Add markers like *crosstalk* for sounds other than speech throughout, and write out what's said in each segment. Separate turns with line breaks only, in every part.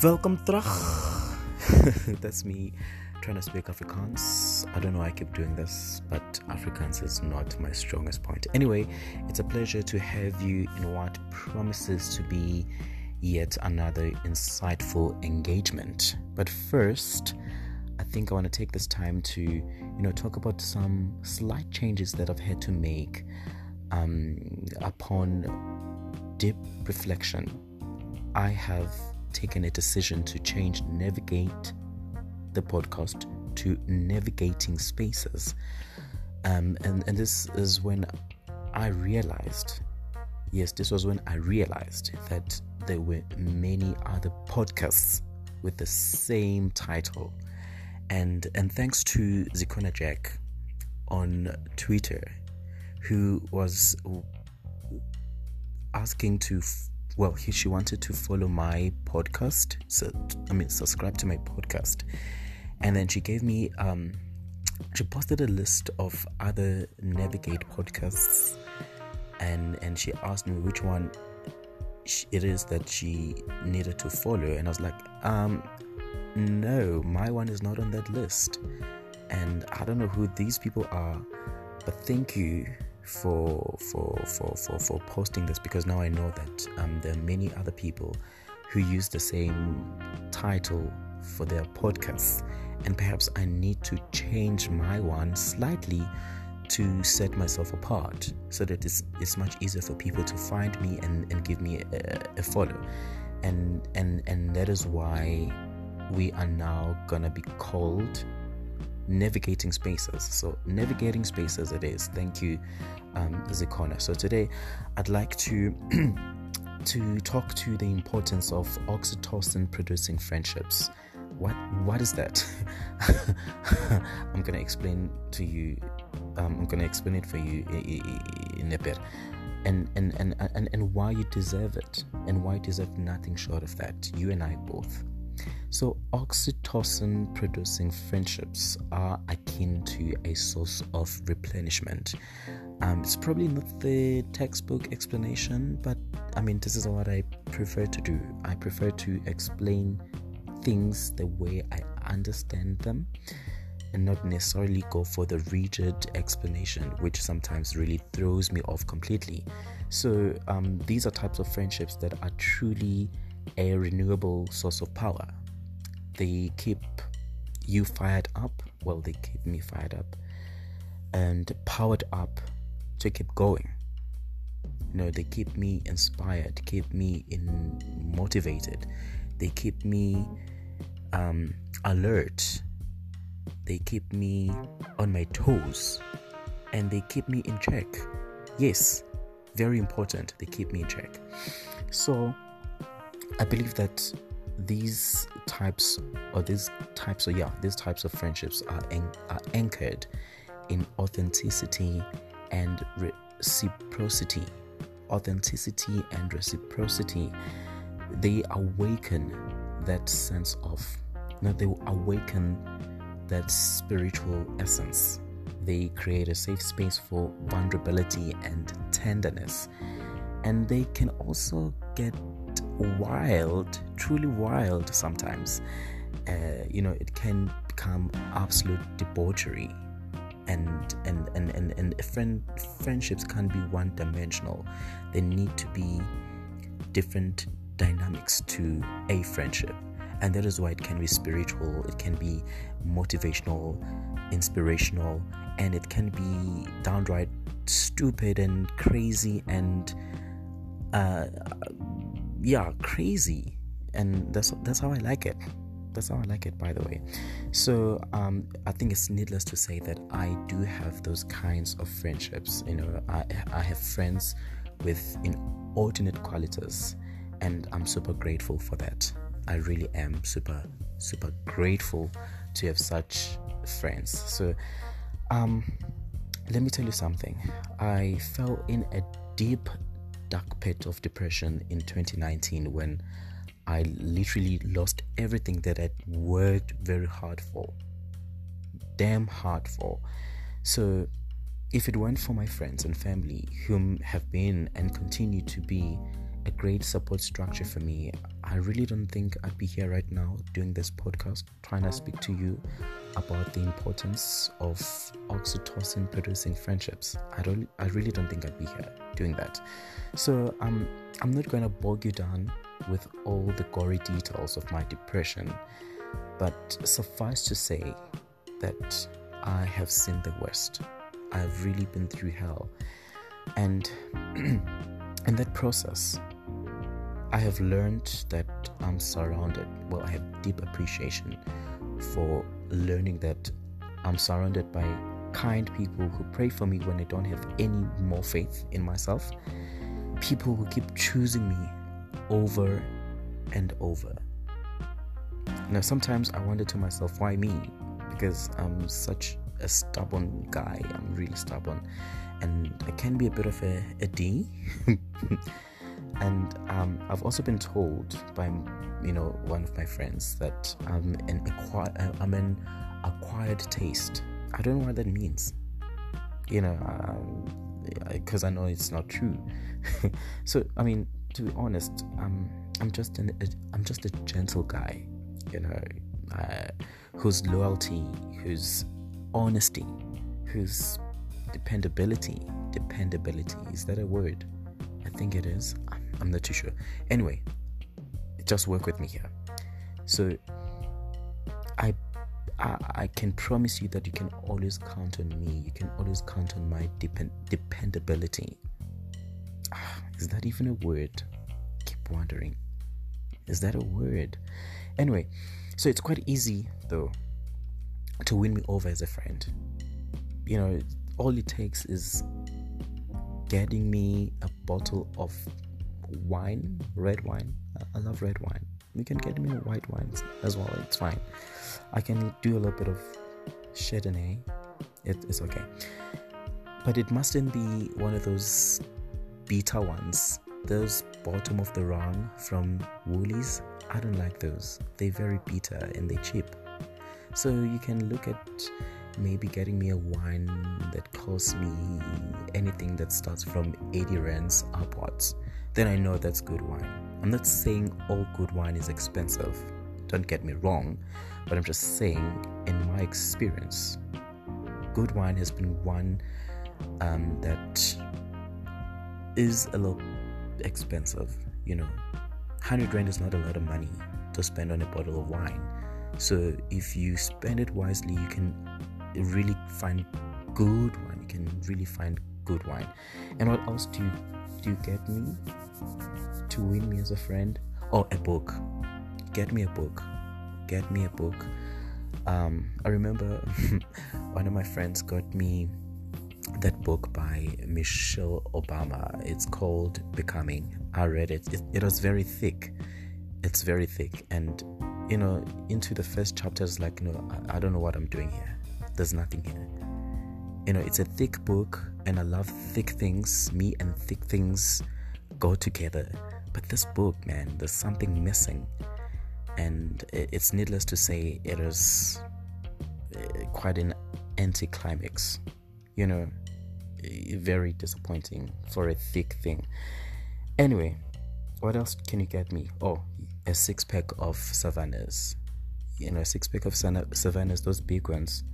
Welcome terug. *laughs* That's me trying to speak Afrikaans. I don't know why I keep doing this, but Afrikaans is not my strongest point. Anyway, it's a pleasure to have you in what promises to be yet another insightful engagement. But first, I think I want to take this time to, you know, talk about some slight changes that I've had to make um, upon deep reflection. I have taken a decision to change navigate the podcast to navigating spaces. Um, and, and this is when I realized, yes, this was when I realized that there were many other podcasts with the same title. And, and thanks to Zikona Jack on Twitter, who was asking to well he, she wanted to follow my podcast so i mean subscribe to my podcast. And then she gave me um she posted a list of other navigate podcasts. And and she asked me which one it is that she needed to follow. And i was like um no my one is not on that list. And i don't know who these people are but thank you for for for for, for posting this because now I know that um, there are many other people who use the same title for their podcasts, and perhaps I need to change my one slightly to set myself apart so that it's, it's much easier for people to find me and, and give me a, a follow. And and and that is why we are now gonna be called navigating spaces. So, navigating spaces it is. Thank you, um, Zikona. So, today I'd like to. *clears throat* to talk to the importance of oxytocin producing friendships what what is that *laughs* i'm gonna explain to you um, i'm gonna explain it for you in a bit and, and and and and why you deserve it and why you deserve nothing short of that you and i both so, oxytocin producing friendships are akin to a source of replenishment. Um, it's probably not the textbook explanation, but I mean, this is what I prefer to do. I prefer to explain things the way I understand them and not necessarily go for the rigid explanation, which sometimes really throws me off completely. So, um, these are types of friendships that are truly a renewable source of power. They keep you fired up. Well, they keep me fired up and powered up to keep going. You know, they keep me inspired, keep me in motivated. They keep me um, alert. They keep me on my toes, and they keep me in check. Yes, very important. They keep me in check. So I believe that these types or these types of yeah these types of friendships are, an- are anchored in authenticity and reciprocity. Authenticity and reciprocity they awaken that sense of know, they awaken that spiritual essence. They create a safe space for vulnerability and tenderness. And they can also get wild, truly wild sometimes. Uh, you know, it can become absolute debauchery. And and and and, and friend, friendships can't be one dimensional. There need to be different dynamics to a friendship. And that is why it can be spiritual, it can be motivational, inspirational, and it can be downright stupid and crazy and uh, yeah, crazy, and that's that's how I like it. That's how I like it, by the way. So um, I think it's needless to say that I do have those kinds of friendships. You know, I I have friends with inordinate qualities, and I'm super grateful for that. I really am super super grateful to have such friends. So um, let me tell you something. I fell in a deep dark pit of depression in 2019 when I literally lost everything that I'd worked very hard for. Damn hard for. So, if it weren't for my friends and family, whom have been and continue to be a great support structure for me, I really don't think I'd be here right now doing this podcast trying to speak to you about the importance of oxytocin producing friendships. I don't I really don't think I'd be here doing that. So um I'm not going to bog you down with all the gory details of my depression, but suffice to say that I have seen the worst. I've really been through hell. And *clears throat* in that process, I have learned that I'm surrounded. Well, I have deep appreciation for learning that I'm surrounded by kind people who pray for me when I don't have any more faith in myself. People who keep choosing me over and over. Now, sometimes I wonder to myself, why me? Because I'm such a stubborn guy. I'm really stubborn. And I can be a bit of a, a D. *laughs* and um, I've also been told by, you know, one of my friends that I'm an, acqui- I'm an acquired taste. I don't know what that means. You know, because um, I know it's not true. *laughs* so, I mean, to be honest, um, I'm just an, I'm just a gentle guy, you know, uh, whose loyalty, whose honesty, whose dependability, dependability is that a word? I think it is. I'm not too sure. Anyway, just work with me here. So, I I, I, can promise you that you can always count on me. You can always count on my depend, dependability. Ah, is that even a word? Keep wondering. Is that a word? Anyway, so it's quite easy though to win me over as a friend. You know, all it takes is getting me a bottle of wine, red wine. I love red wine. You can get me white wines as well. It's fine. I can do a little bit of Chardonnay. It, it's okay. But it mustn't be one of those bitter ones those bottom of the rung from Woolies, I don't like those. They're very bitter and they're cheap. So you can look at maybe getting me a wine that costs me anything that starts from 80 rands upwards. Then I know that's good wine. I'm not saying all good wine is expensive. Don't get me wrong, but I'm just saying, in my experience, good wine has been one um, that is a little expensive, you know. 100 rand is not a lot of money to spend on a bottle of wine. So if you spend it wisely, you can really find good wine. You can really find good wine. And what else do you, do you get me to win me as a friend? Oh, a book. Get me a book. Get me a book. Um, I remember *laughs* one of my friends got me that book by Michelle Obama. It's called Becoming. I read it. it. It was very thick. It's very thick. And, you know, into the first chapters, like, you know, I, I don't know what I'm doing here. There's nothing here. You know, it's a thick book, and I love thick things. Me and thick things go together. But this book, man, there's something missing. And it's needless to say, it is uh, quite an anticlimax you know, very disappointing for a thick thing. Anyway, what else can you get me? Oh, a six pack of Savannas. You know, a six pack of Savannas, those big ones,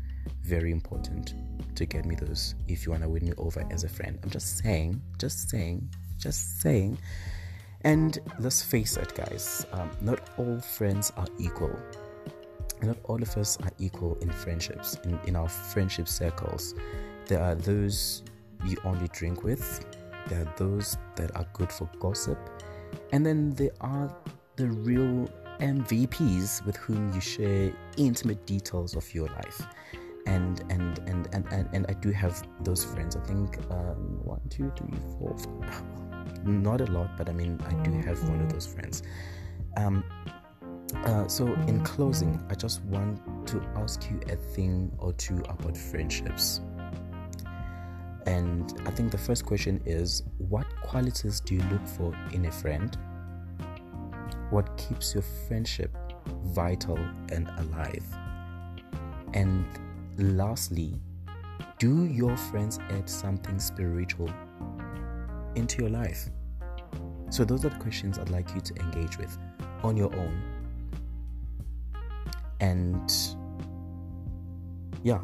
very important to get me those if you want to win me over as a friend. I'm just saying, just saying, just saying. And let's face it, guys, um, not all friends are equal. Not all of us are equal in friendships, in, in our friendship circles. There are those you only drink with, there are those that are good for gossip, and then there are the real MVPs with whom you share intimate details of your life. And and and and and, and I do have those friends. I think um, one, two, three, four, five. *laughs* not a lot, but I mean I do have one of those friends. Um, uh, so in closing, I just want to ask you a thing or two about friendships. And I think the first question is what qualities do you look for in a friend? What keeps your friendship vital and alive? And lastly, do your friends add something spiritual into your life? So, those are the questions I'd like you to engage with. on your own. And yeah,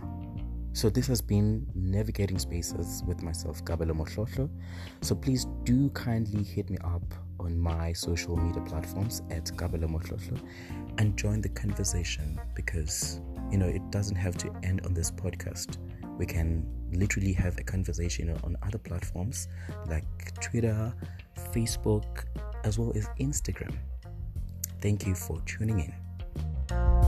so this has been navigating spaces with myself, Gabelo Mohlotlo. So please do kindly hit me up on my social media platforms at Gabelo Mohlotlo and join the conversation because you know it doesn't have to end on this podcast. We can literally have a conversation on other platforms like Twitter, Facebook, as well as Instagram. Thank you for tuning in.